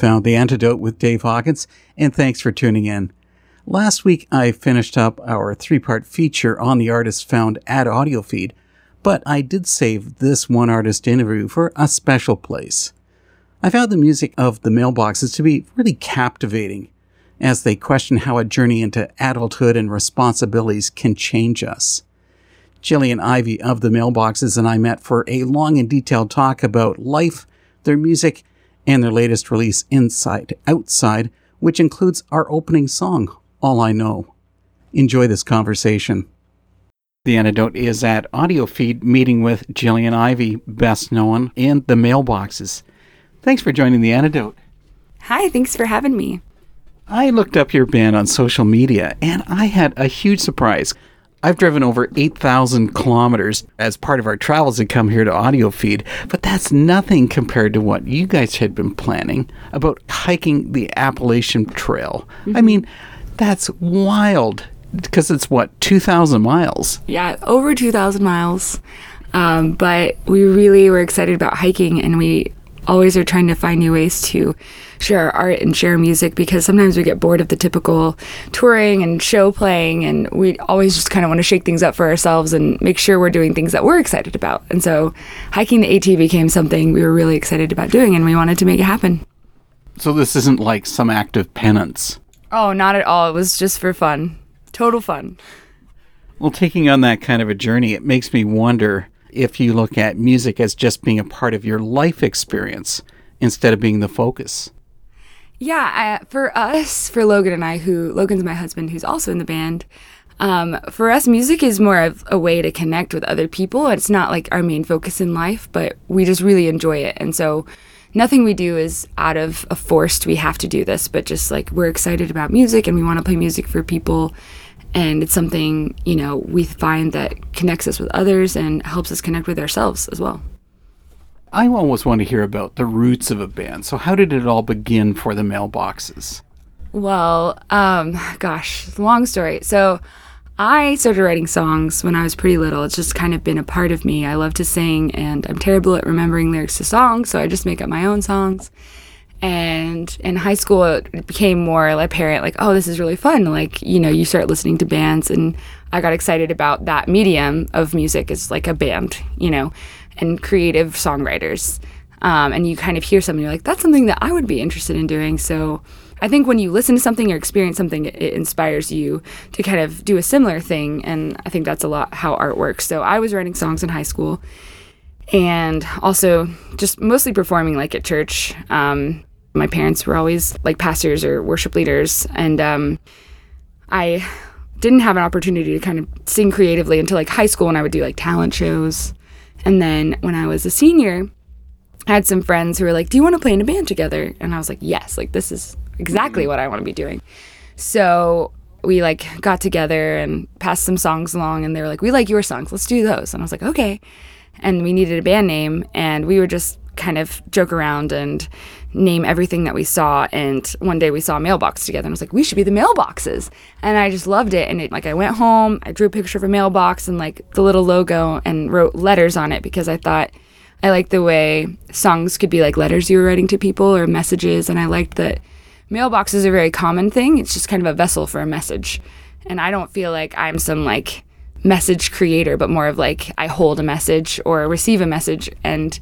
Found the antidote with Dave Hawkins, and thanks for tuning in. Last week, I finished up our three part feature on the artist found at audio feed, but I did save this one artist interview for a special place. I found the music of the mailboxes to be really captivating as they question how a journey into adulthood and responsibilities can change us. Jillian Ivey of the Mailboxes and I met for a long and detailed talk about life, their music, and their latest release, Inside Outside, which includes our opening song, All I Know. Enjoy this conversation. The antidote is at Audio Feed, meeting with Jillian Ivey, best known in the mailboxes. Thanks for joining the antidote. Hi, thanks for having me. I looked up your band on social media and I had a huge surprise. I've driven over 8,000 kilometers as part of our travels to come here to Audio Feed, but that's nothing compared to what you guys had been planning about hiking the Appalachian Trail. I mean, that's wild because it's what, 2,000 miles? Yeah, over 2,000 miles. Um, but we really were excited about hiking and we always are trying to find new ways to share our art and share music because sometimes we get bored of the typical touring and show playing and we always just kind of want to shake things up for ourselves and make sure we're doing things that we're excited about. And so hiking the AT became something we were really excited about doing and we wanted to make it happen. So this isn't like some act of penance. Oh, not at all. It was just for fun. Total fun. Well, taking on that kind of a journey, it makes me wonder if you look at music as just being a part of your life experience instead of being the focus. Yeah, I, for us, for Logan and I, who Logan's my husband, who's also in the band, Um, for us, music is more of a way to connect with other people. It's not like our main focus in life, but we just really enjoy it. And so nothing we do is out of a forced, we have to do this, but just like we're excited about music and we want to play music for people. And it's something, you know, we find that connects us with others and helps us connect with ourselves as well. I always want to hear about the roots of a band. So, how did it all begin for the mailboxes? Well, um, gosh, long story. So I started writing songs when I was pretty little. It's just kind of been a part of me. I love to sing, and I'm terrible at remembering lyrics to songs, so I just make up my own songs. And in high school, it became more apparent, like, oh, this is really fun. Like, you know, you start listening to bands, and I got excited about that medium of music as like a band, you know, and creative songwriters. Um, and you kind of hear something, you're like, that's something that I would be interested in doing. So I think when you listen to something or experience something, it, inspires you to kind of do a similar thing. And I think that's a lot how art works. So I was writing songs in high school and also just mostly performing like at church. Um, my parents were always like pastors or worship leaders. And um, I didn't have an opportunity to kind of sing creatively until like high school when I would do like talent shows. And then when I was a senior, I had some friends who were like, Do you want to play in a band together? And I was like, Yes, like this is exactly what I want to be doing. So we like got together and passed some songs along and they were like, We like your songs, let's do those. And I was like, Okay. And we needed a band name and we would just kind of joke around and name everything that we saw. And one day we saw a mailbox together and I was like, we should be the mailboxes. And I just loved it. And it, like I went home, I drew a picture of a mailbox and like the little logo and wrote letters on it because I thought I liked the way songs could be like letters you were writing to people or messages. And I liked that mailbox is a very common thing. It's just kind of a vessel for a message. And I don't feel like I'm some like message creator, but more of like I hold a message or receive a message. And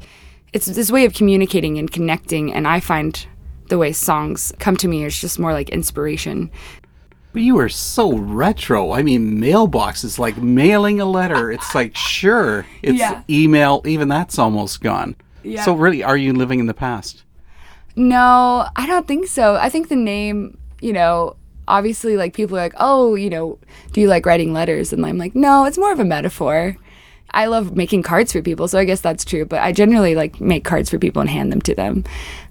it's this way of communicating and connecting. And I find the way songs come to me is just more like inspiration. But you are so retro. I mean, mailbox is like mailing a letter. It's like, sure, it's Yeah. email. Even that's almost gone. Yeah. So, really, are you living in the past? No, I don't think so. I think the name, you know, obviously like people are like, "Oh, you know, do you like writing letters?" And I'm like, "No, it's more of a metaphor." I love making cards for people, so I guess that's true, but I generally like make cards for people and hand them to them.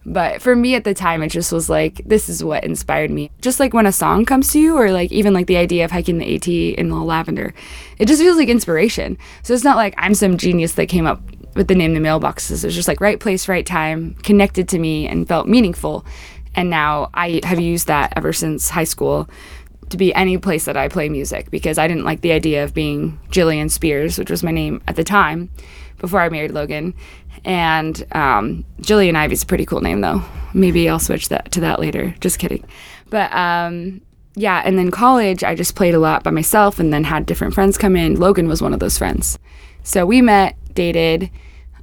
But for me at the time it just was like this is what inspired me. Just like when a song comes to you or like even like the idea of hiking the AT in the lavender. It just feels like inspiration. So it's not like I'm some genius that came up with the name the mailboxes. It was just like right place, right time, connected to me and felt meaningful. And now I have used that ever since high school to be any place that I play music because I didn't like the idea of being Jillian Spears, which was my name at the time before I married Logan. And um, Jillian Ivey's a pretty cool name though. Maybe I'll switch that to that later. Just kidding. But um, yeah, and then college, I just played a lot by myself and then had different friends come in. Logan was one of those friends. So we met, dated,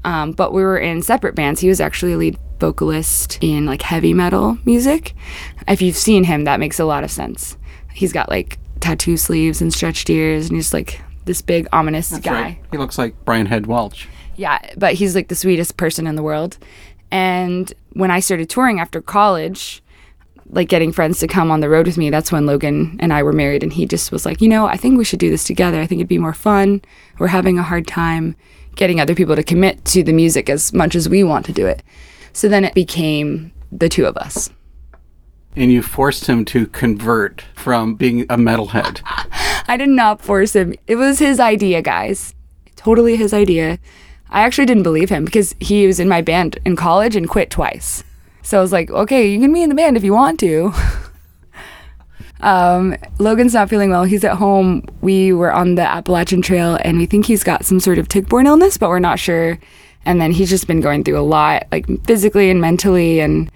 um, but we were in separate bands. He was actually a lead vocalist in like heavy metal music. If you've seen him, that makes a lot of sense. He's got like tattoo sleeves and stretched ears, and he's like this big ominous guy. He looks like Brian Head Welch. Yeah, but he's like the sweetest person in the world. And when I started touring after college, like getting friends to come on the road with me, that's when Logan and I were married. And he just was like, you know, I think we should do this together. I think it'd be more fun. We're having a hard time getting other people to commit to the music as much as we want to do it. So then it became the two of us. And you forced him to convert from being a metalhead. I did not force him. It was his idea, guys. Totally his idea. I actually didn't believe him because he was in my band in college and quit twice. So I was like, okay, you can be in the band if you want to. um, Logan's not feeling well. He's at home. We were on the Appalachian Trail and we think he's got some sort of tick-borne illness, but we're not sure. And then he's just been going through a lot, like physically and mentally, and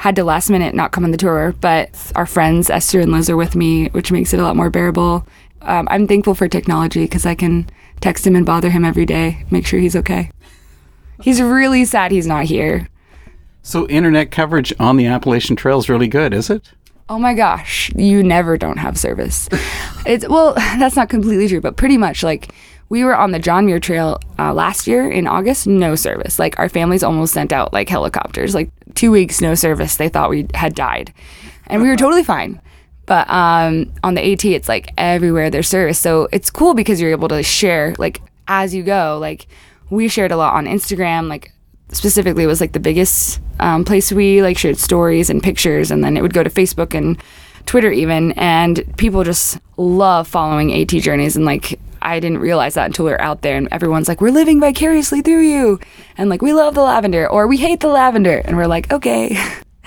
had to last minute not come on the tour. But our friends Esther and Liz are with me, which makes it a lot more bearable. Um, I'm thankful for technology because I can text him and bother him every day, make sure he's okay. He's really sad he's not here. So, internet coverage on the Appalachian Trail is really good, is it? Oh my gosh, you never don't have service. it's well, that's not completely true, but pretty much like we were on the John Muir Trail uh, last year in August, no service. Like our families almost sent out like helicopters, like two weeks no service. They thought we had died, and we were totally fine. But um, on the AT, it's like everywhere there's service. So it's cool because you're able to share like as you go. Like we shared a lot on Instagram. Like specifically, it was like the biggest um, place we like shared stories and pictures, and then it would go to Facebook and Twitter even. And people just love following AT journeys and like. I didn't realize that until we were out there, and everyone's like, "We're living vicariously through you," and like, "We love the lavender," or "We hate the lavender," and we're like, "Okay."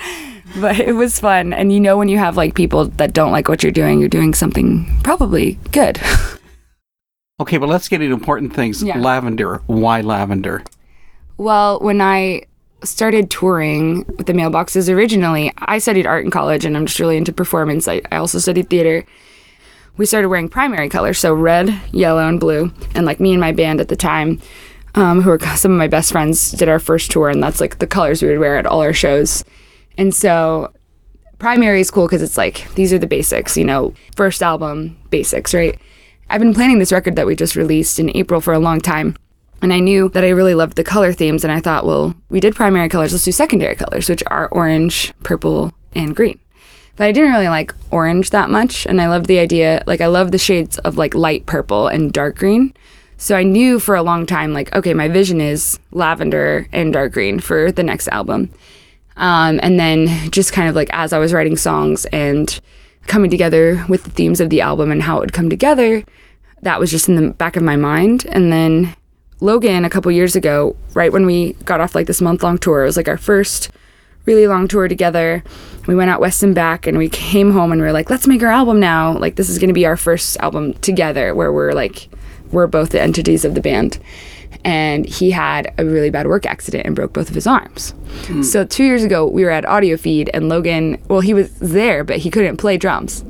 but it was fun. And you know, when you have like people that don't like what you're doing, you're doing something probably good. Okay, but let's get into important things. Yeah. Lavender. Why lavender? well, when I started touring with the mailboxes originally, I studied art in college and I'm just really into performance. I, I also studied theater. We started wearing primary colors, so red, yellow, and blue. And like me and my band at the time, um, who were some of my best friends, did our first tour, and that's like the colors we would wear at all our shows. And so primary is cool because it's like these are the basics, you know, first album basics, right? I've been planning this record that we just released in April for a long time. And I knew that I really loved the color themes. And I thought, well, we did primary colors, let's do secondary colors, which are orange, purple, and green. But I didn't really like orange that much. And I loved the idea, like, I love the shades of like light purple and dark green. So I knew for a long time, like, okay, my vision is lavender and dark green for the next album. Um, and then just kind of like as I was writing songs and coming together with the themes of the album and how it would come together, that was just in the back of my mind. And then Logan, a couple years ago, right when we got off like this month long tour, it was like our first really long tour together. We went out west and back and we came home and we were like, let's make our album now. Like, this is going to be our first album together where we're like, we're both the entities of the band. And he had a really bad work accident and broke both of his arms. Hmm. So, two years ago, we were at Audio Feed and Logan, well, he was there, but he couldn't play drums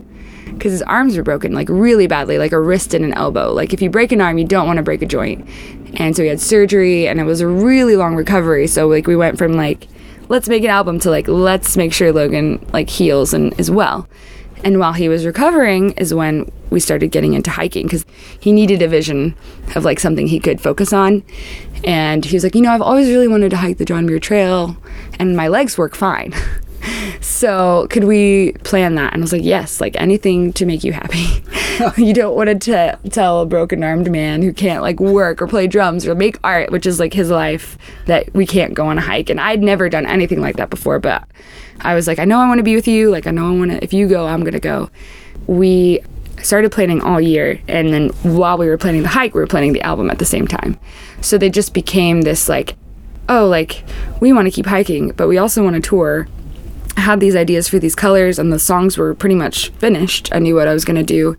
because his arms were broken like really badly, like a wrist and an elbow. Like if you break an arm, you don't want to break a joint. And so he had surgery, and it was a really long recovery. So like we went from like let's make an album to like let's make sure Logan like heals and is well. And while he was recovering is when we started getting into hiking because he needed a vision of like something he could focus on. And he was like, you know, I've always really wanted to hike the John Muir Trail, and my legs work fine. So could we plan that? And I was like, yes, like anything to make you happy. you don't want to tell a broken armed man who can't like work or play drums or make art, which is like his life, that we can't go on a hike. And I'd never done anything like that before, but I was like, I know I want to be with you. Like I know I want to. If you go, I'm gonna go. We started planning all year and then while we were planning the hike we were planning the album at the same time so they just became this like oh like we want to keep hiking but we also want to tour Had these ideas for these colors and the songs were pretty much finished. I knew what I was going to do.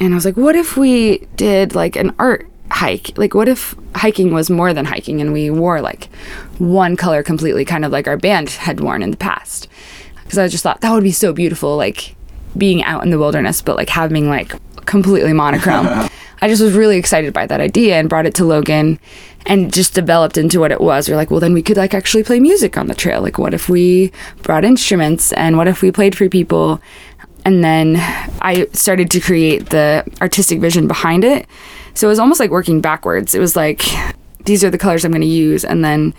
And I was like, what if we did like an art hike? Like, what if hiking was more than hiking and we wore like one color completely, kind of like our band had worn in the past? Because I just thought that would be so beautiful, like being out in the wilderness, but like having like completely monochrome. I just was really excited by that idea and brought it to Logan and just developed into what it was. We're like, well, then we could like actually play music on the trail. Like, what if we brought instruments and what if we played for people? And then I started to create the artistic vision behind it. So it was almost like working backwards. It was like, these are the colors I'm going to use. And then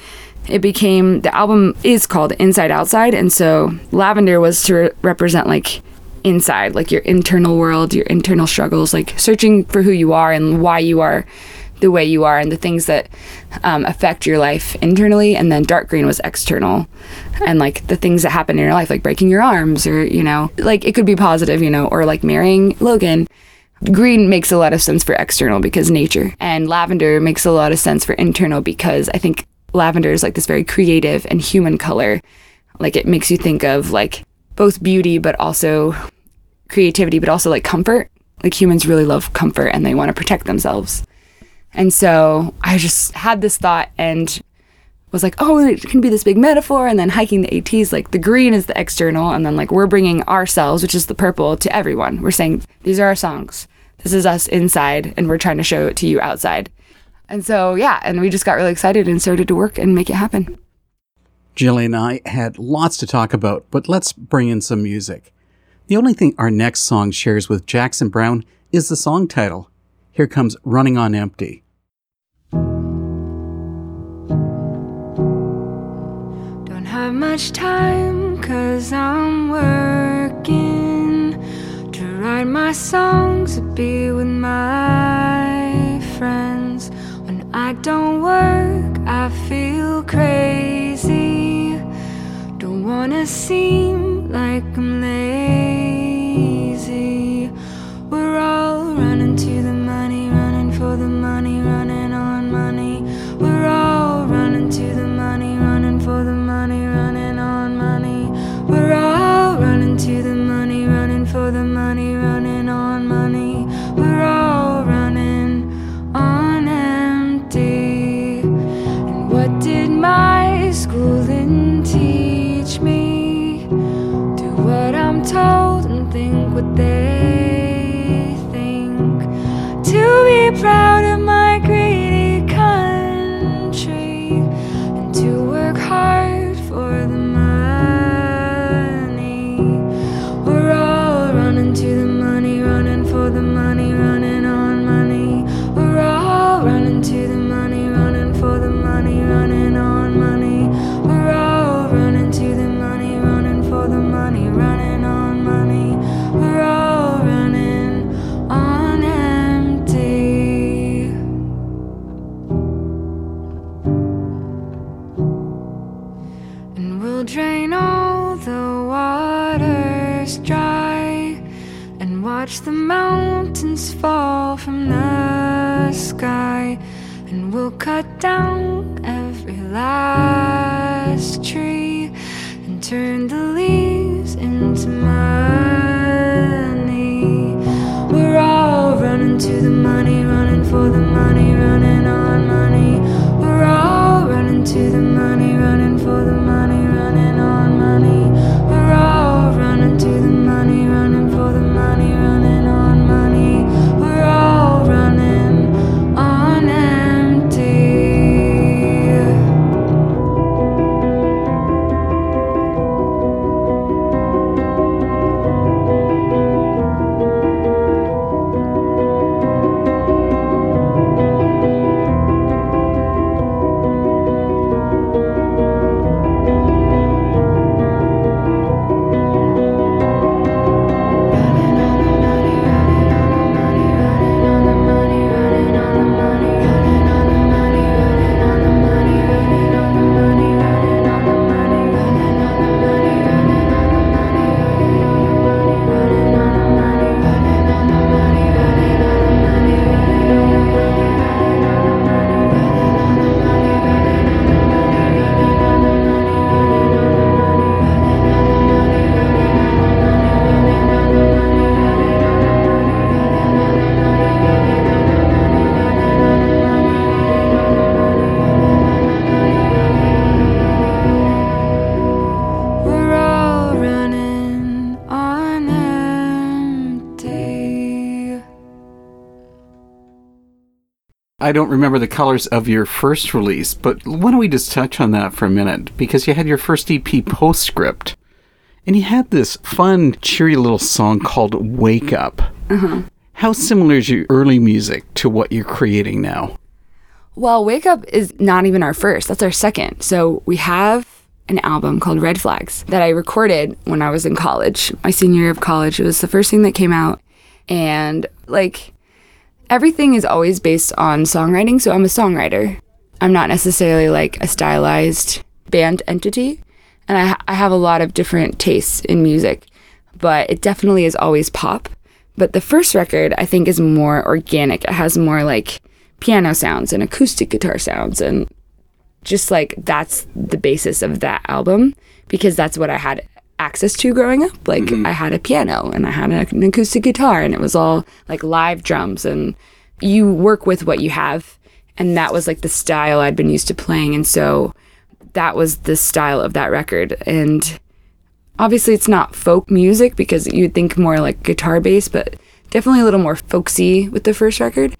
it became the album is called Inside Outside. And so lavender was to re- represent like inside, like your internal world, your internal struggles, like searching for who you are and why you are the way you are and the things that um, affect your life internally. And then dark green was external and like the things that happen in your life, like breaking your arms or, you know, like it could be positive, you know, or like marrying Logan. Green makes a lot of sense for external because nature, and lavender makes a lot of sense for internal because I think lavender is like this very creative and human color. Like it makes you think of like both beauty, but also creativity, but also like comfort. Like humans really love comfort and they want to protect themselves. And so I just had this thought and was like, oh, it can be this big metaphor. And then hiking the ATs, like the green is the external. And then like we're bringing ourselves, which is the purple, to everyone. We're saying, these are our songs. This is us inside. And we're trying to show it to you outside. And so, yeah. And we just got really excited and started to work and make it happen. Jillian and I had lots to talk about, but let's bring in some music. The only thing our next song shares with Jackson Browne is the song title. Here comes Running on Empty. Don't have much time cause I'm working To write my songs be with my friends. When I don't work, I feel crazy. Don't wanna seem like I'm lazy. Money, running for the money, running don't remember the colors of your first release, but why don't we just touch on that for a minute? Because you had your first EP postscript, and you had this fun, cheery little song called Wake Up. Uh-huh. How similar is your early music to what you're creating now? Well, Wake Up is not even our first. That's our second. So we have an album called Red Flags that I recorded when I was in college, my senior year of college. It was the first thing that came out. And like everything is always based on songwriting. So I'm a songwriter. I'm not necessarily like a stylized band entity. And I, ha- I have a lot of different tastes in music, but it definitely is always pop. But the first record, I think, is more organic. It has more like piano sounds and acoustic guitar sounds. And just like that's the basis of that album because that's what I had access to growing up. Like mm-hmm. I had a piano and I had an acoustic guitar and it was all like live drums and you work with what you have. And that was like the style I'd been used to playing. And so that was the style of that record. And obviously it's not folk music because you'd think more like guitar based, but definitely a little more folksy with the first record.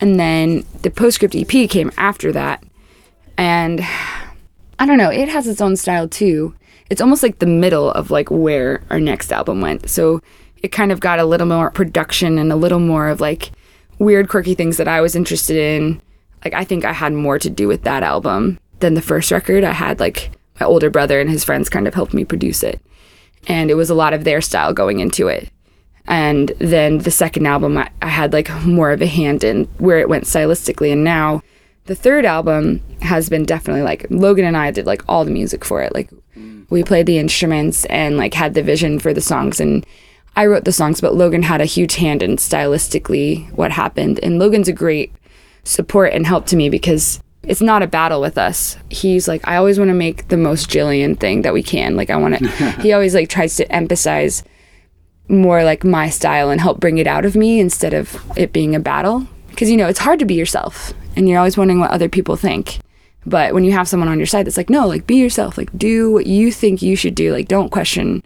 And then the postscript EP came after that. And I don't know, it has its own style too. It's almost like the middle of like where our next album went. So it kind of got a little more production and a little more of like weird quirky things that I was interested in. Like I think I had more to do with that album than the first record. I had like my older brother and his friends kind of helped me produce it. And it was a lot of their style going into it. And then the second album, I, I had like more of a hand in where it went stylistically. And now the third album has been definitely like Logan and I did like all the music for it. Like we played the instruments and like had the vision for the songs. And I wrote the songs, but Logan had a huge hand in stylistically what happened. And Logan's a great support and help to me because it's not a battle with us. He's like, I always want to make the most Jillian thing that we can. Like, I want to, he always like tries to emphasize more like my style and help bring it out of me instead of it being a battle. Because, you know, it's hard to be yourself and you're always wondering what other people think. But when you have someone on your side that's like, no, like be yourself, like do what you think you should do, like don't question.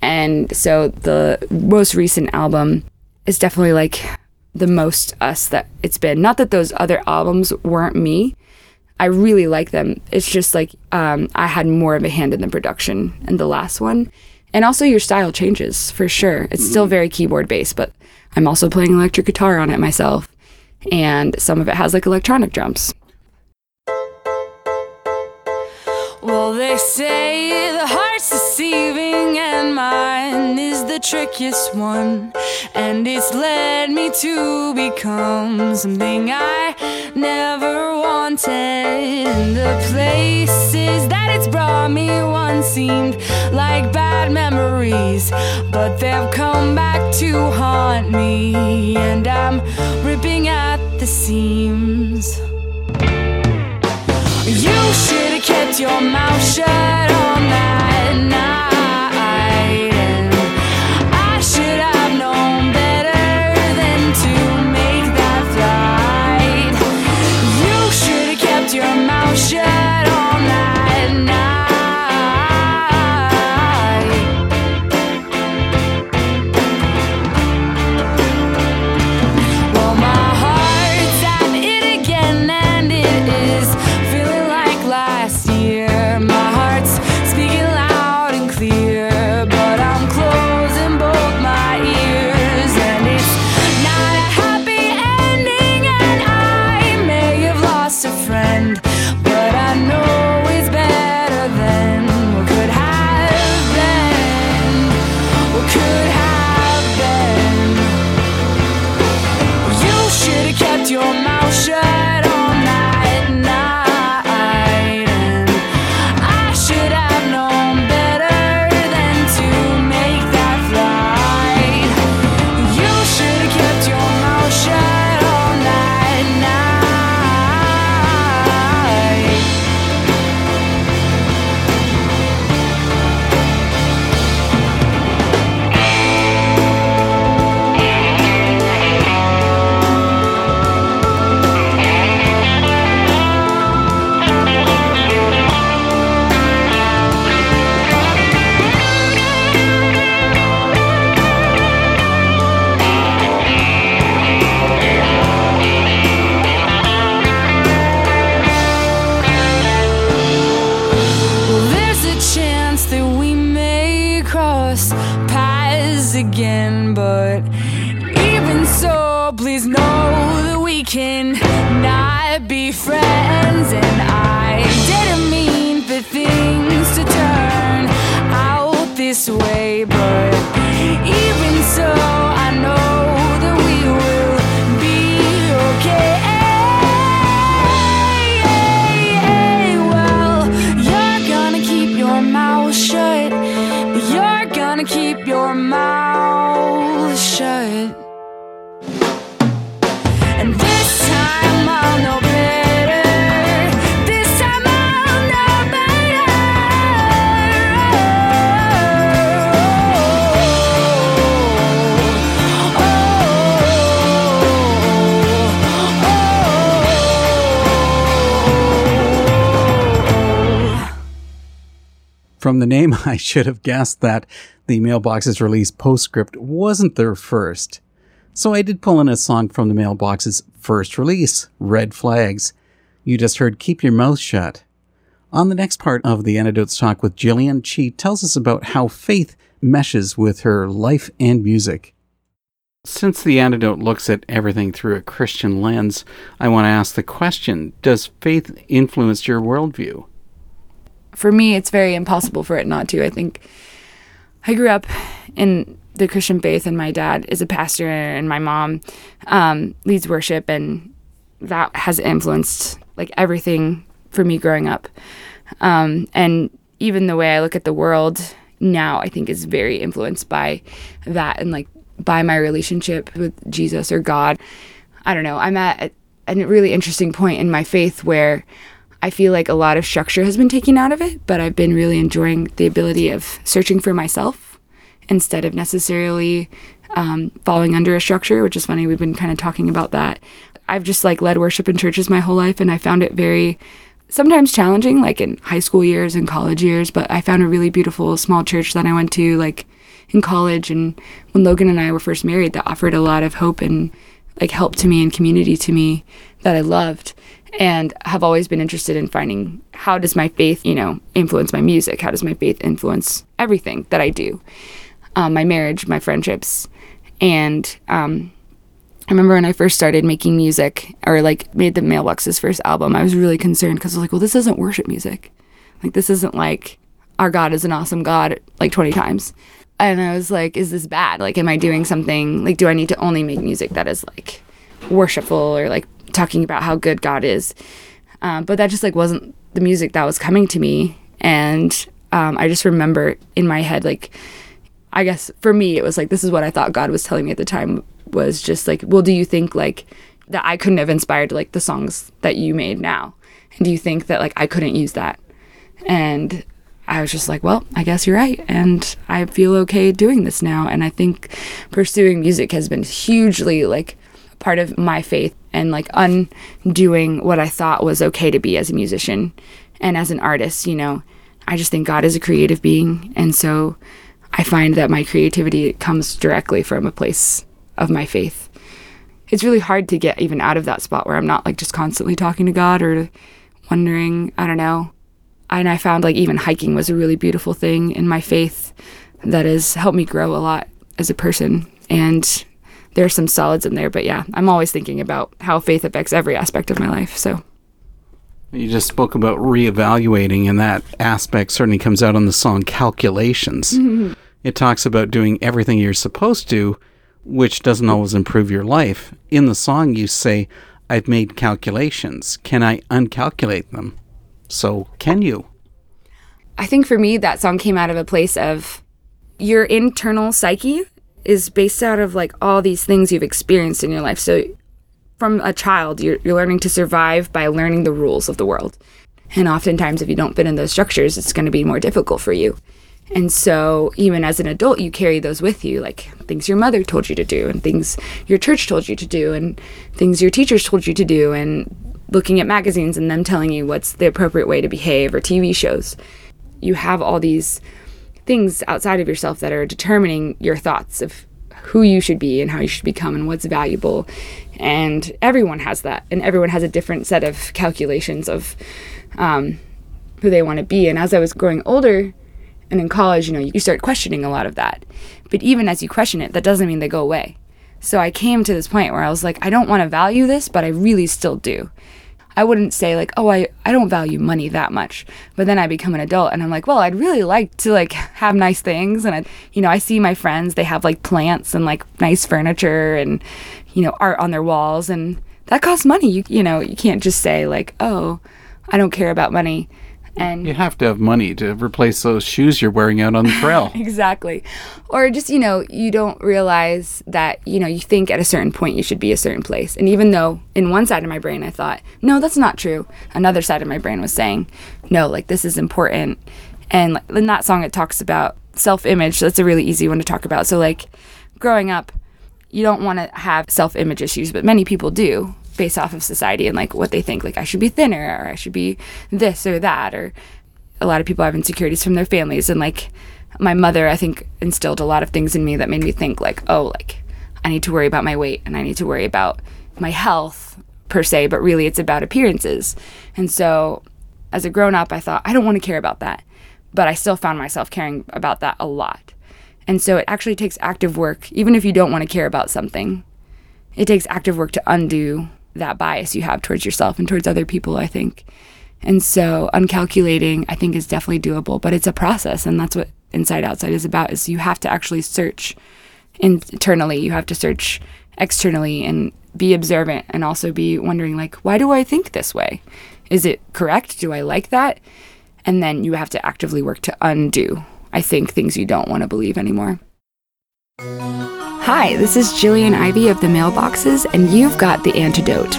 And so the most recent album is definitely like the most us that it's been. Not that those other albums weren't me. I really like them. It's just like um, I had more of a hand in the production in the last one. And also your style changes for sure. It's still very keyboard based, but I'm also playing electric guitar on it myself. And some of it has like electronic drums. Well, they say the heart's deceiving and mine is the trickiest one. And it's led me to become something I never wanted. And the places that it's brought me once seemed like bad memories. But they've come back to haunt me. And I'm ripping at the seams. You should have kept your mouth shut on that From the name, I should have guessed that the Mailbox's release postscript wasn't their first. So I did pull in a song from the Mailbox's first release, Red Flags. You just heard Keep Your Mouth Shut. On the next part of the Antidotes talk with Jillian, she tells us about how faith meshes with her life and music. Since the antidote looks at everything through a Christian lens, I want to ask the question Does faith influence your worldview? For me, it's very impossible for it not to. I think I grew up in the Christian faith, and my dad is a pastor, and my mom um, leads worship, and that has influenced like everything for me growing up. Um, and even the way I look at the world now, I think is very influenced by that and like by my relationship with Jesus or God. I don't know. I'm at a, a really interesting point in my faith where I feel like a lot of structure has been taken out of it, but I've been really enjoying the ability of searching for myself instead of necessarily um, falling under a structure, which is funny. We've been kind of talking about that. I've just like led worship in churches my whole life, and I found it very sometimes challenging, like in high school years and college years. But I found a really beautiful small church that I went to, like in college, and when Logan and I were first married, that offered a lot of hope and like help to me and community to me that I loved and have always been interested in finding how does my faith, you know, influence my music? How does my faith influence everything that I do? Um, my marriage, my friendships, and um, I remember when I first started making music or like made the Mailbox's first album, I was really concerned because I was like, well, this isn't worship music. Like, this isn't like our God is an awesome God like 20 times. And I was like, is this bad? Like, am I doing something? Like, do I need to only make music that is like worshipful or like talking about how good God is? Um, but that just like wasn't the music that was coming to me. And um, I just remember in my head, like, I guess for me, it was like, this is what I thought God was telling me at the time was just like, well, do you think like that I couldn't have inspired like the songs that you made now? And do you think that like I couldn't use that? And I was just like, well, I guess you're right. And I feel okay doing this now. And I think pursuing music has been hugely like part of my faith and like undoing what I thought was okay to be as a musician and as an artist, you know. I just think God is a creative being. And so I find that my creativity comes directly from a place of my faith. It's really hard to get even out of that spot where I'm not like just constantly talking to God or wondering, I don't know. And I found like even hiking was a really beautiful thing in my faith that has helped me grow a lot as a person. And there's some solids in there, but yeah, I'm always thinking about how faith affects every aspect of my life. So You just spoke about reevaluating, and that aspect certainly comes out on the song Calculations. Mm-hmm. It talks about doing everything you're supposed to, which doesn't always improve your life. In the song, you say, I've made calculations. Can I uncalculate them? So, can you? I think for me, that song came out of a place of your internal psyche is based out of like all these things you've experienced in your life. So from a child, you're, you're learning to survive by learning the rules of the world. And oftentimes, if you don't fit in those structures, it's going to be more difficult for you. And so, even as an adult, you carry those with you, like things your mother told you to do, and things your church told you to do, and things your teachers told you to do, and looking at magazines and them telling you what's the appropriate way to behave, or TV shows. You have all these things outside of yourself that are determining your thoughts of who you should be and how you should become and what's valuable. And everyone has that, and everyone has a different set of calculations of um, who they want to be. And as I was growing older and in college, you know, you start questioning a lot of that. But even as you question it, that doesn't mean they go away. So I came to this point where I was like, I don't want to value this, but I really still do. I wouldn't say like, oh, I, I don't value money that much. But then I become an adult and I'm like, well, I'd really like to like have nice things. And I, you know, I see my friends, they have like plants and like nice furniture and, you know, art on their walls. And that costs money. You, you know, you can't just say like, oh, I don't care about money. And You have to have money to replace those shoes you're wearing out on the trail. exactly. Or just, you know, you don't realize that, you know, you think at a certain point you should be a certain place. And even though in one side of my brain I thought, no, that's not true, another side of my brain was saying, no, like this is important. And like, in that song, it talks about self image. That's a really easy one to talk about. So, like, growing up, you don't want to have self image issues, but many people do based off of society and like what they think. Like, I should be thinner or I should be this or that. Or a lot of people have insecurities from their families. And like, my mother, I think, instilled a lot of things in me that made me think, like, oh, like, I need to worry about my weight and I need to worry about my health per se, but really it's about appearances. And so as a grown up, I thought, I don't want to care about that. But I still found myself caring about that a lot. And so it actually takes active work, even if you don't want to care about something. It takes active work to undo that bias you have towards yourself and towards other people, I think. And so uncalculating, I think, is definitely doable, but it's a process. And that's what Inside Outside is about, is you have to actually search internally. You have to search externally and be observant and also be wondering like, why do I think this way? Is it correct? Do I like that? And then you have to actively work to undo, I think, things you don't want to believe anymore. Hi, this is Jillian Ivey of the Mailboxes, and you've got the antidote.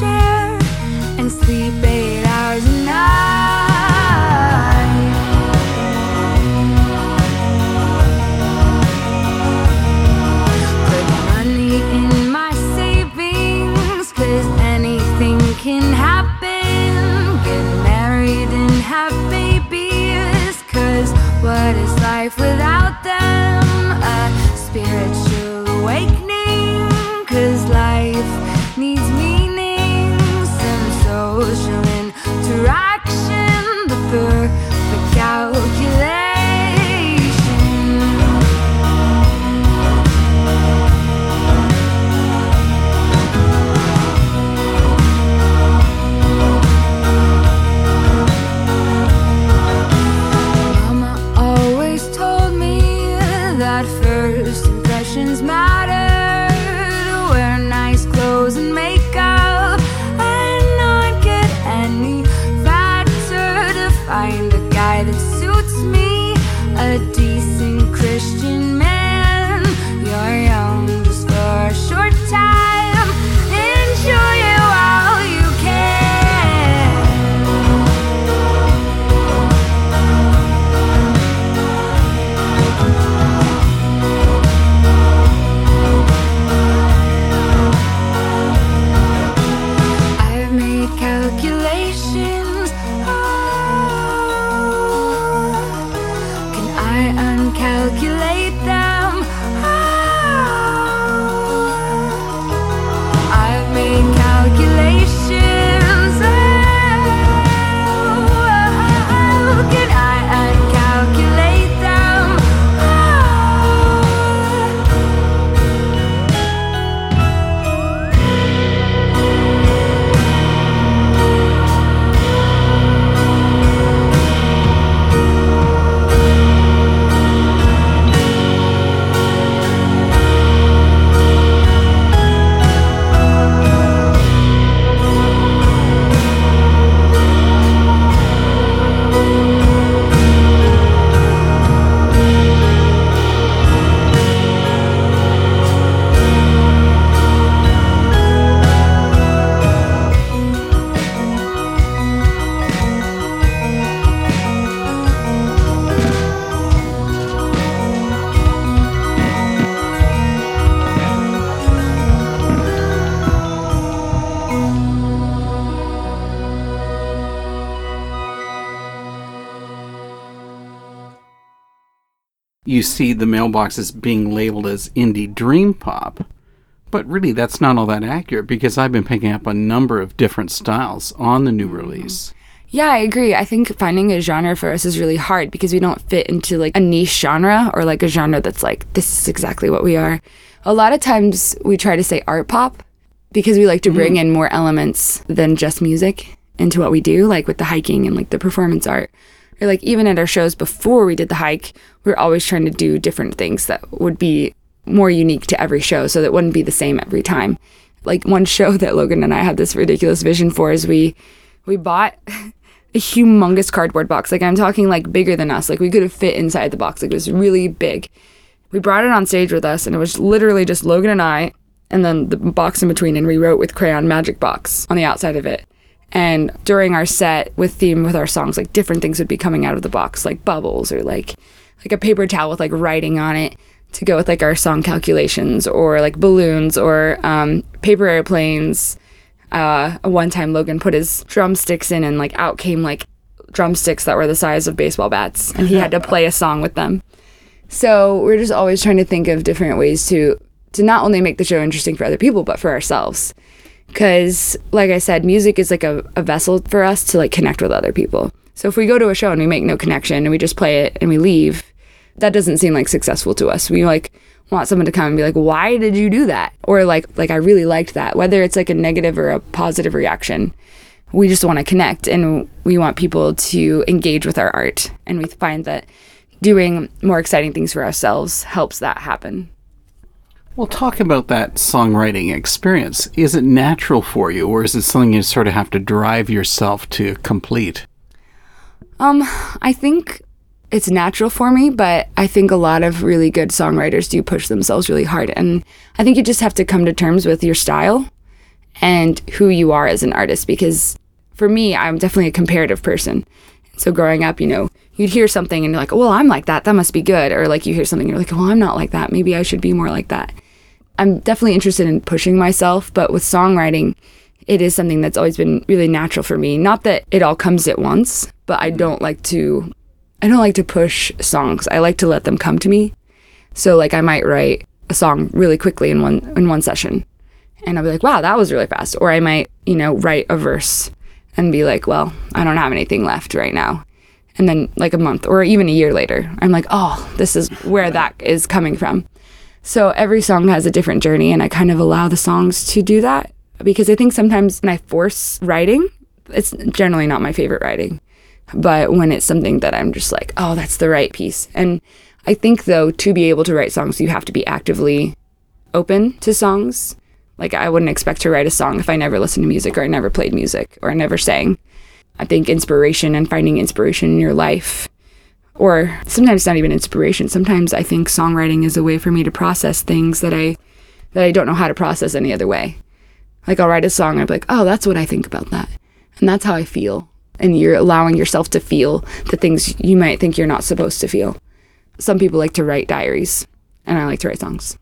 Fresh and sleep eight hours a night. Put money in my savings, cause anything can happen. Get married and have babies, cause what is life without them? A spiritual You see the mailboxes being labeled as indie dream pop. But really, that's not all that accurate because I've been picking up a number of different styles on the new mm-hmm. release. Yeah, I agree. I think finding a genre for us is really hard because we don't fit into like a niche genre or like a genre that's like, this is exactly what we are. A lot of times we try to say art pop because we like to bring mm-hmm. in more elements than just music into what we do, like with the hiking and like the performance art. Or like even at our shows before we did the hike, we are always trying to do different things that would be more unique to every show so that wouldn't be the same every time. Like one show that Logan and I had this ridiculous vision for is we we bought a humongous cardboard box. Like I'm talking like bigger than us. Like we could have fit inside the box. Like it was really big. We brought it on stage with us and it was literally just Logan and I and then the box in between and we wrote with crayon magic box on the outside of it. And during our set with theme with our songs, like different things would be coming out of the box, like bubbles or like like a paper towel with like writing on it to go with like our song calculations or like balloons or um, paper airplanes. Uh, one time Logan put his drumsticks in and like out came like drumsticks that were the size of baseball bats and he had to play a song with them. So we're just always trying to think of different ways to to not only make the show interesting for other people, but for ourselves. Because, like I said, music is like a, a vessel for us to like connect with other people. So if we go to a show and we make no connection and we just play it and we leave, that doesn't seem like successful to us. We like want someone to come and be like, "Why did you do that?" Or like, "Like I really liked that." Whether it's like a negative or a positive reaction, we just want to connect and we want people to engage with our art. And we find that doing more exciting things for ourselves helps that happen. Well, talk about that songwriting experience. Is it natural for you, or is it something you sort of have to drive yourself to complete? Um, I think it's natural for me, but I think a lot of really good songwriters do push themselves really hard. And I think you just have to come to terms with your style and who you are as an artist because for me, I'm definitely a comparative person. So growing up, you know, you'd hear something and you're like, well, I'm like that. That must be good. Or like you hear something and you're like, well, I'm not like that. Maybe I should be more like that. I'm definitely interested in pushing myself, but with songwriting, it is something that's always been really natural for me. Not that it all comes at once, but I mm-hmm. don't like to I don't like to push songs. I like to let them come to me. So like I might write a song really quickly in one in one session. And I'll be like, wow, that was really fast. Or I might, you know, write a verse and be like, well, I don't have anything left right now. And then like a month or even a year later, I'm like, oh, this is where that is coming from. So every song has a different journey and I kind of allow the songs to do that because I think sometimes when I force writing, it's generally not my favorite writing. But when it's something that I'm just like, oh, that's the right piece. And I think though, to be able to write songs, you have to be actively open to songs. Like I wouldn't expect to write a song if I never listened to music or I never played music or I never sang. I think inspiration and finding inspiration in your life or sometimes it's not even inspiration. Sometimes I think songwriting is a way for me to process things that I that I don't know how to process any other way. Like I'll write a song, and I'm like, oh, that's what I think about that, and that's how I feel. And you're allowing yourself to feel the things you might think you're not supposed to feel. Some people like to write diaries, and I like to write songs.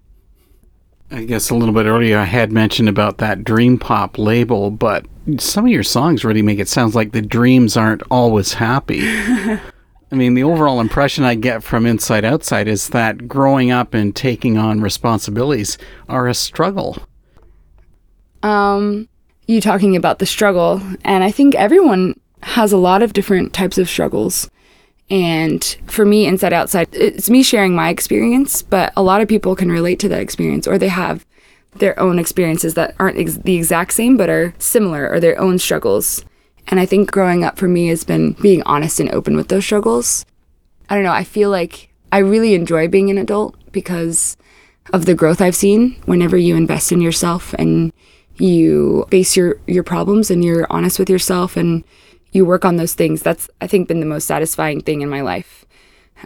I guess a little bit earlier I had mentioned about that dream pop label, but some of your songs really make it sound like the dreams aren't always happy. I mean, the overall impression I get from Inside Outside is that growing up and taking on responsibilities are a struggle. Um, you talking about the struggle, and I think everyone has a lot of different types of struggles. And for me, Inside Outside, it's me sharing my experience, but a lot of people can relate to that experience or they have their own experiences that aren't ex- the exact same but are similar or their own struggles. And I think growing up for me has been being honest and open with those struggles. I don't know, I feel like I really enjoy being an adult because of the growth I've seen whenever you invest in yourself and you face your your problems and you're honest with yourself and you work on those things. That's, I think, been the most satisfying thing in my life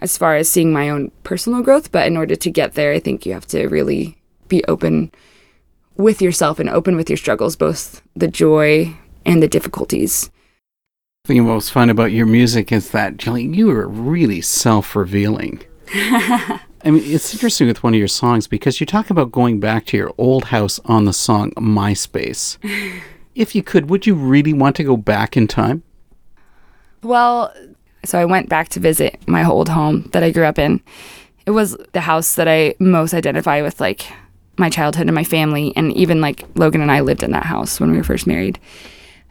as far as seeing my own personal growth. But in order to get there, I think you have to really be open with yourself and open with your struggles, both the joy and the difficulties. The thing most fun about your music is that, Jelly, you are really self revealing. I mean, it's interesting with one of your songs because you talk about going back to your old house on the song MySpace. if you could, would you really want to go back in time? Well, so I went back to visit my old home that I grew up in. It was the house that I most identify with, like my childhood and my family. And even like Logan and I lived in that house when we were first married.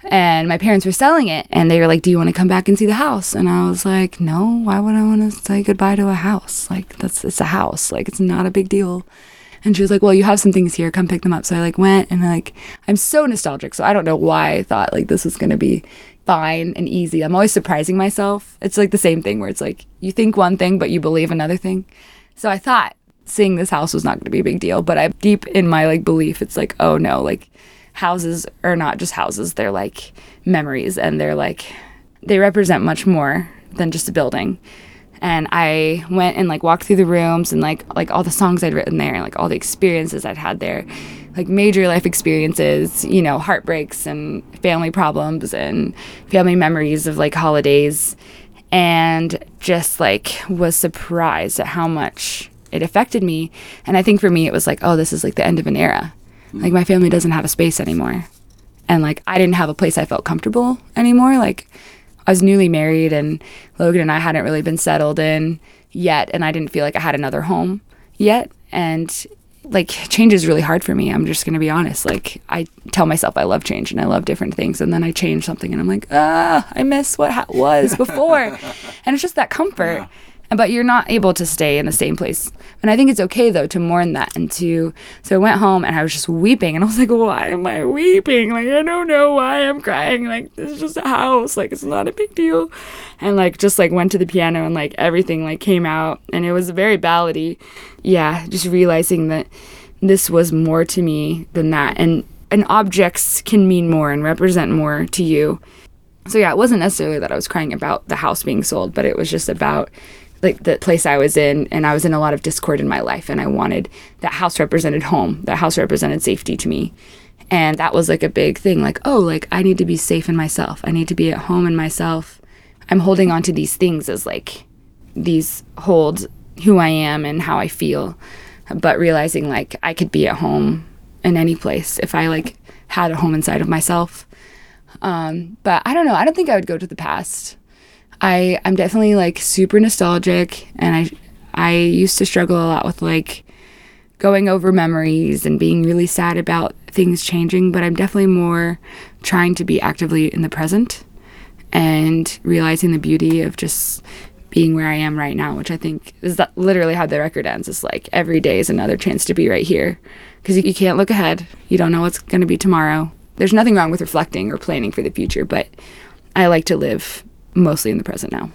And my parents were selling it and they were like, Do you want to come back and see the house? And I was like, No, why would I want to say goodbye to a house? Like, that's it's a house. Like, it's not a big deal. And she was like, Well, you have some things here, come pick them up. So I like went and like I'm so nostalgic. So I don't know why I thought like this was gonna be fine and easy. I'm always surprising myself. It's like the same thing where it's like you think one thing but you believe another thing. So I thought seeing this house was not going to be a big deal, but I deep in my like belief it's like oh no, like houses are not just houses. They're like memories and they're like they represent much more than just a building. And I went and like walked through the rooms and like like all the songs I'd written there and like all the experiences I'd had there like major life experiences, you know, heartbreaks and family problems and family memories of like holidays and just like was surprised at how much it affected me. And I think for me it was like, oh, this is like the end of an era. Like my family doesn't have a space anymore. And like I didn't have a place I felt comfortable anymore. Like I was newly married and Logan and I hadn't really been settled in yet and I didn't feel like I had another home yet and like change is really hard for me. I'm just going to be honest. Like I tell myself I love change and I love different things and then I change something and I'm like, "Ah, I miss what ha- was before." and it's just that comfort. And But you're not able to stay in the same place. And I think it's okay though to mourn that and to so I went home and I was just weeping and I was like, "Why am I weeping? Like I don't know why I'm crying. Like this is just a house. Like it's not a big deal." And like just like went to the piano and like everything like came out and it was very ballady yeah, just realizing that this was more to me than that. And and objects can mean more and represent more to you. So yeah, it wasn't necessarily that I was crying about the house being sold, but it was just about like the place I was in and I was in a lot of discord in my life and I wanted that house represented home. That house represented safety to me. And that was like a big thing like, oh, like I need to be safe in myself. I need to be at home in myself. I'm holding on to these things as like these hold who I am and how I feel, but realizing like I could be at home in any place if I like had a home inside of myself. Um, but I don't know. I don't think I would go to the past. I I'm definitely like super nostalgic, and I I used to struggle a lot with like going over memories and being really sad about things changing. But I'm definitely more trying to be actively in the present and realizing the beauty of just being where I am right now, which I think is that literally how the record ends. It's like every day is another chance to be right here because you, you can't look ahead. You don't know what's going to be tomorrow. There's nothing wrong with reflecting or planning for the future, but I like to live mostly in the present now.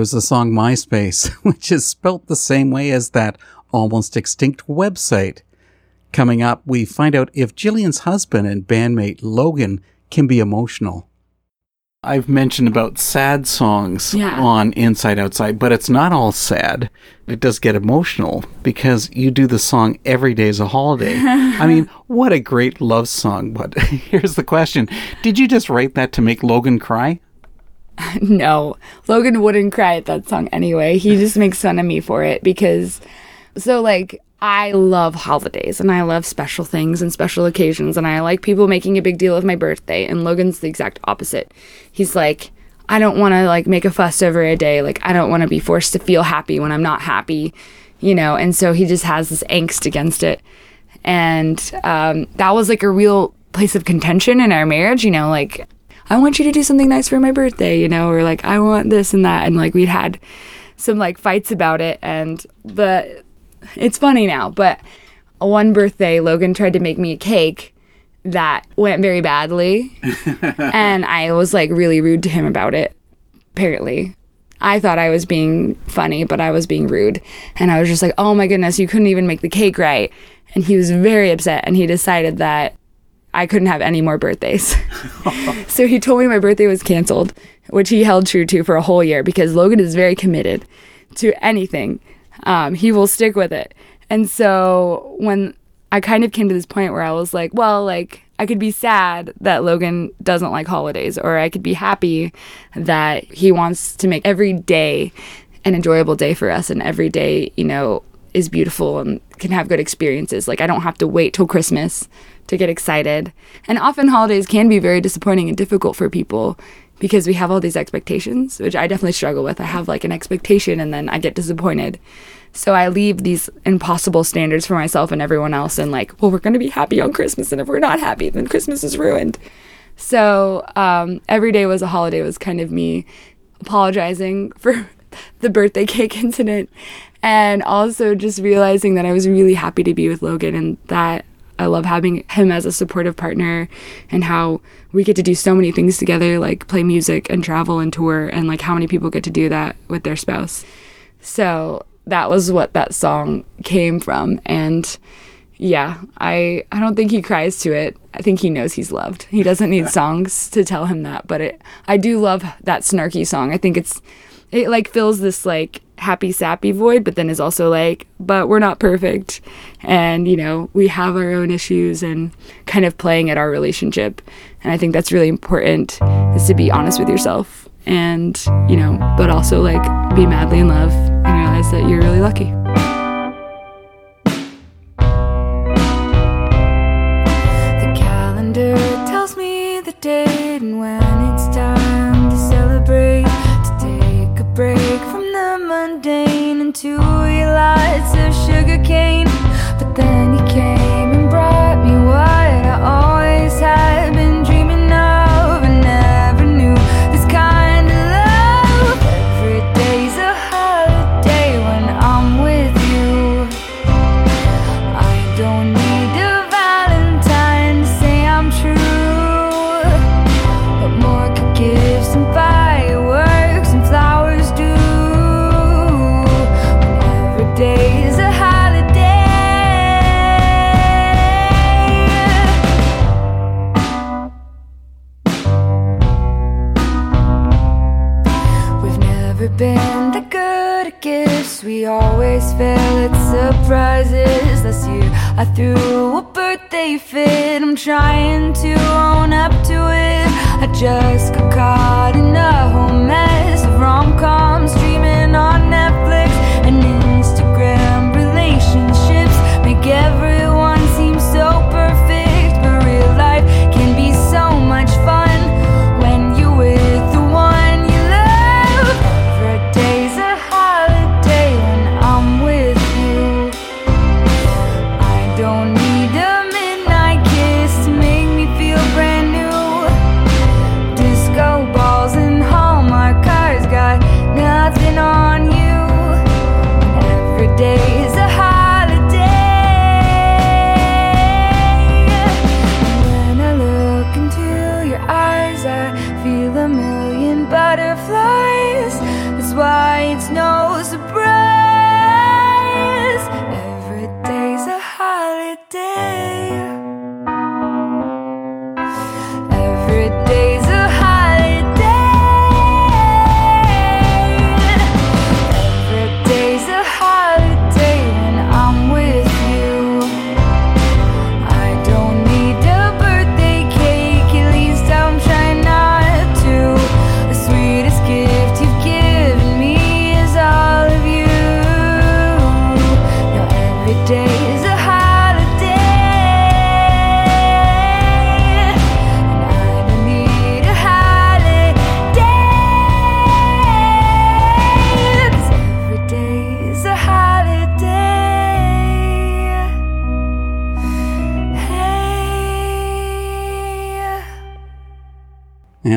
Was the song MySpace, which is spelt the same way as that almost extinct website. Coming up, we find out if Jillian's husband and bandmate Logan can be emotional. I've mentioned about sad songs Yeah. on Inside Outside, but it's not all sad. It does get emotional because you do the song Every Day's a Holiday. I mean, what a great love song. But here's the question Did you just write that to make Logan cry? No, Logan wouldn't cry at that song anyway. He just makes fun of me for it because, so like, I love holidays and I love special things and special occasions and I like people making a big deal of my birthday. And Logan's the exact opposite. He's like, I don't want to like make a fuss over a day. Like, I don't want to be forced to feel happy when I'm not happy, you know? And so he just has this angst against it. And um, that was like a real place of contention in our marriage, you know, like, I want you to do something nice for my birthday, you know, or like I want this and that. And like we'd had some like fights about it. And the it's funny now, but one birthday, Logan tried to make me a cake that went very badly. and I was like really rude to him about it, apparently. I thought I was being funny, but I was being rude. And I was just like, oh my goodness, you couldn't even make the cake right. And he was very upset and he decided that I couldn't have any more birthdays. so he told me my birthday was canceled, which he held true to for a whole year because Logan is very committed to anything. Um, he will stick with it. And so when I kind of came to this point where I was like, well, like I could be sad that Logan doesn't like holidays, or I could be happy that he wants to make every day an enjoyable day for us, and every day, you know, is beautiful and can have good experiences. Like I don't have to wait till Christmas to get excited. And often holidays can be very disappointing and difficult for people because we have all these expectations, which I definitely struggle with. I have like an expectation and then I get disappointed. So I leave these impossible standards for myself and everyone else and like, well, we're going to be happy on Christmas and if we're not happy, then Christmas is ruined. So um, every day was a holiday was kind of me apologizing for the birthday cake incident and also just realizing that I was really happy to be with Logan and that I love having him as a supportive partner and how we get to do so many things together like play music and travel and tour and like how many people get to do that with their spouse. So that was what that song came from and yeah, I I don't think he cries to it. I think he knows he's loved. He doesn't need songs to tell him that, but it I do love that snarky song. I think it's it like fills this like happy sappy void but then is also like but we're not perfect. And you know we have our own issues and kind of playing at our relationship. And i think that's really important is to be honest with yourself and you know but also like be madly in love and realize that you're really lucky. The calendar tells me the date and when to realize of sugar cane. But then he came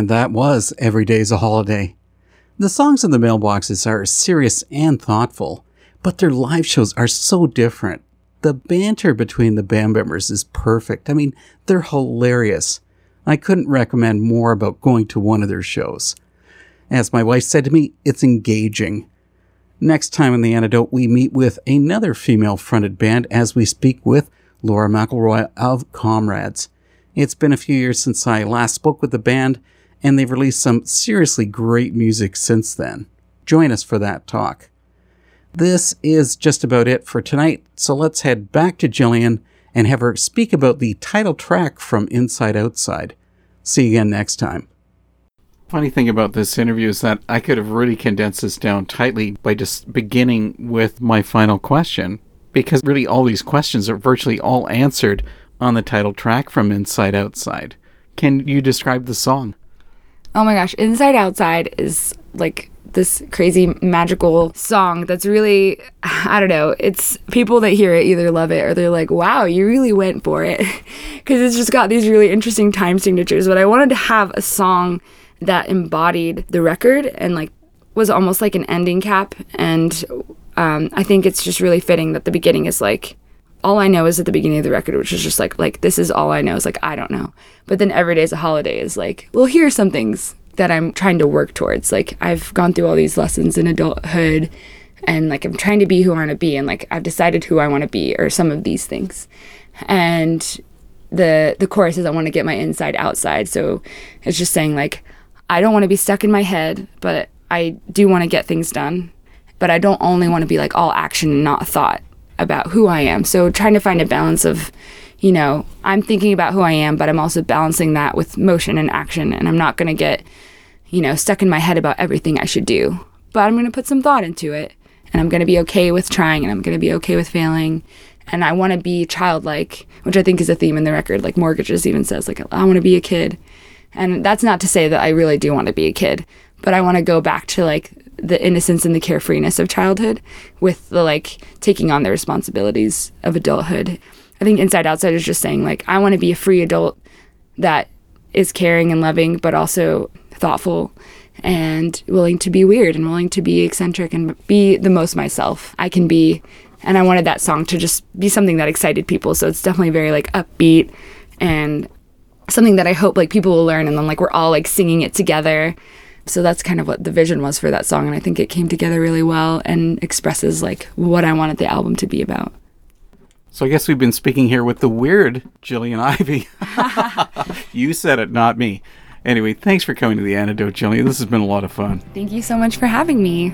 And that was Every Day's a Holiday. The songs in the mailboxes are serious and thoughtful, but their live shows are so different. The banter between the band members is perfect. I mean, they're hilarious. I couldn't recommend more about going to one of their shows. As my wife said to me, it's engaging. Next time in The Antidote, we meet with another female fronted band as we speak with Laura McElroy of Comrades. It's been a few years since I last spoke with the band, and they've released some seriously great music since then. Join us for that talk. This is just about it for tonight, so let's head back to Jillian and have her speak about the title track from Inside Outside. See you again next time. Funny thing about this interview is that I could have really condensed this down tightly by just beginning with my final question, because really all these questions are virtually all answered on the title track from Inside Outside. Can you describe the song? Oh my gosh, Inside Outside is like this crazy magical song that's really I don't know, it's people that hear it either love it or they're like, "Wow, you really went for it." Cuz it's just got these really interesting time signatures, but I wanted to have a song that embodied the record and like was almost like an ending cap and um, I think it's just really fitting that the beginning is like all I know is at the beginning of the record, which is just like like this is all I know is like I don't know. But then every day is a holiday is like, well, here are some things that I'm trying to work towards. Like I've gone through all these lessons in adulthood and like I'm trying to be who I want to be and like I've decided who I want to be or some of these things. And the the chorus is I want to get my inside outside. So it's just saying like I don't want to be stuck in my head, but I do want to get things done. But I don't only want to be like all action and not thought about who I am. So trying to find a balance of, you know, I'm thinking about who I am, but I'm also balancing that with motion and action. And I'm not going to get, you know, stuck in my head about everything I should do. But I'm going to put some thought into it. And I'm going to be okay with trying and I'm going to be okay with failing. And I want to be childlike, which I think is a theme in the record. Like Mortgages even says, like, I want to be a kid. And that's not to say that I really do want to be a kid, but I want to go back to like the innocence and the carefreeness of childhood with the like taking on the responsibilities of adulthood. I think Inside Outside is just saying like I want to be a free adult that is caring and loving but also thoughtful and willing to be weird and willing to be eccentric and be the most myself I can be. And I wanted that song to just be something that excited people. So it's definitely very like upbeat and something that I hope like people will learn and then like we're all like singing it together. So that's kind of what the vision was for that song and I think it came together really well and expresses like what I wanted the album to be about. So I guess we've been speaking here with the weird Jillian Ivey. you said it, not me. Anyway, thanks for coming to the antidote, Jillian. This has been a lot of fun. Thank you so much for having me.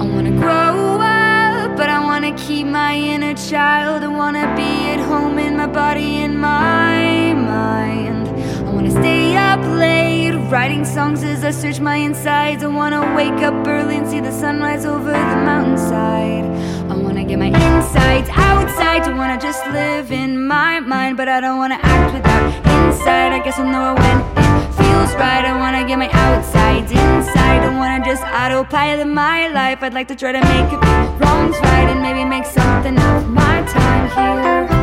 I wanna grow up, but I wanna keep my inner child. I wanna be at home in my body and my mind. I wanna stay up late, writing songs as I search my insides. I wanna wake up early and see the sunrise over the mountainside. I wanna get my insides outside. I wanna just live in my mind, but I don't wanna act without inside. I guess I'll know when it feels right. I wanna get my outsides inside. I wanna just autopilot my life. I'd like to try to make it wrongs right and maybe make something of my time here.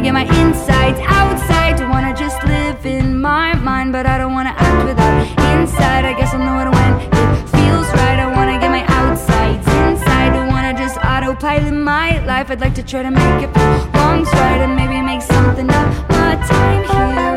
Wanna get my insides outside. To wanna just live in my mind, but I don't wanna act without inside. I guess I'll know it when it feels right. I wanna get my outsides inside. Don't wanna just autopilot my life. I'd like to try to make it wrongs right and maybe make something of my time here.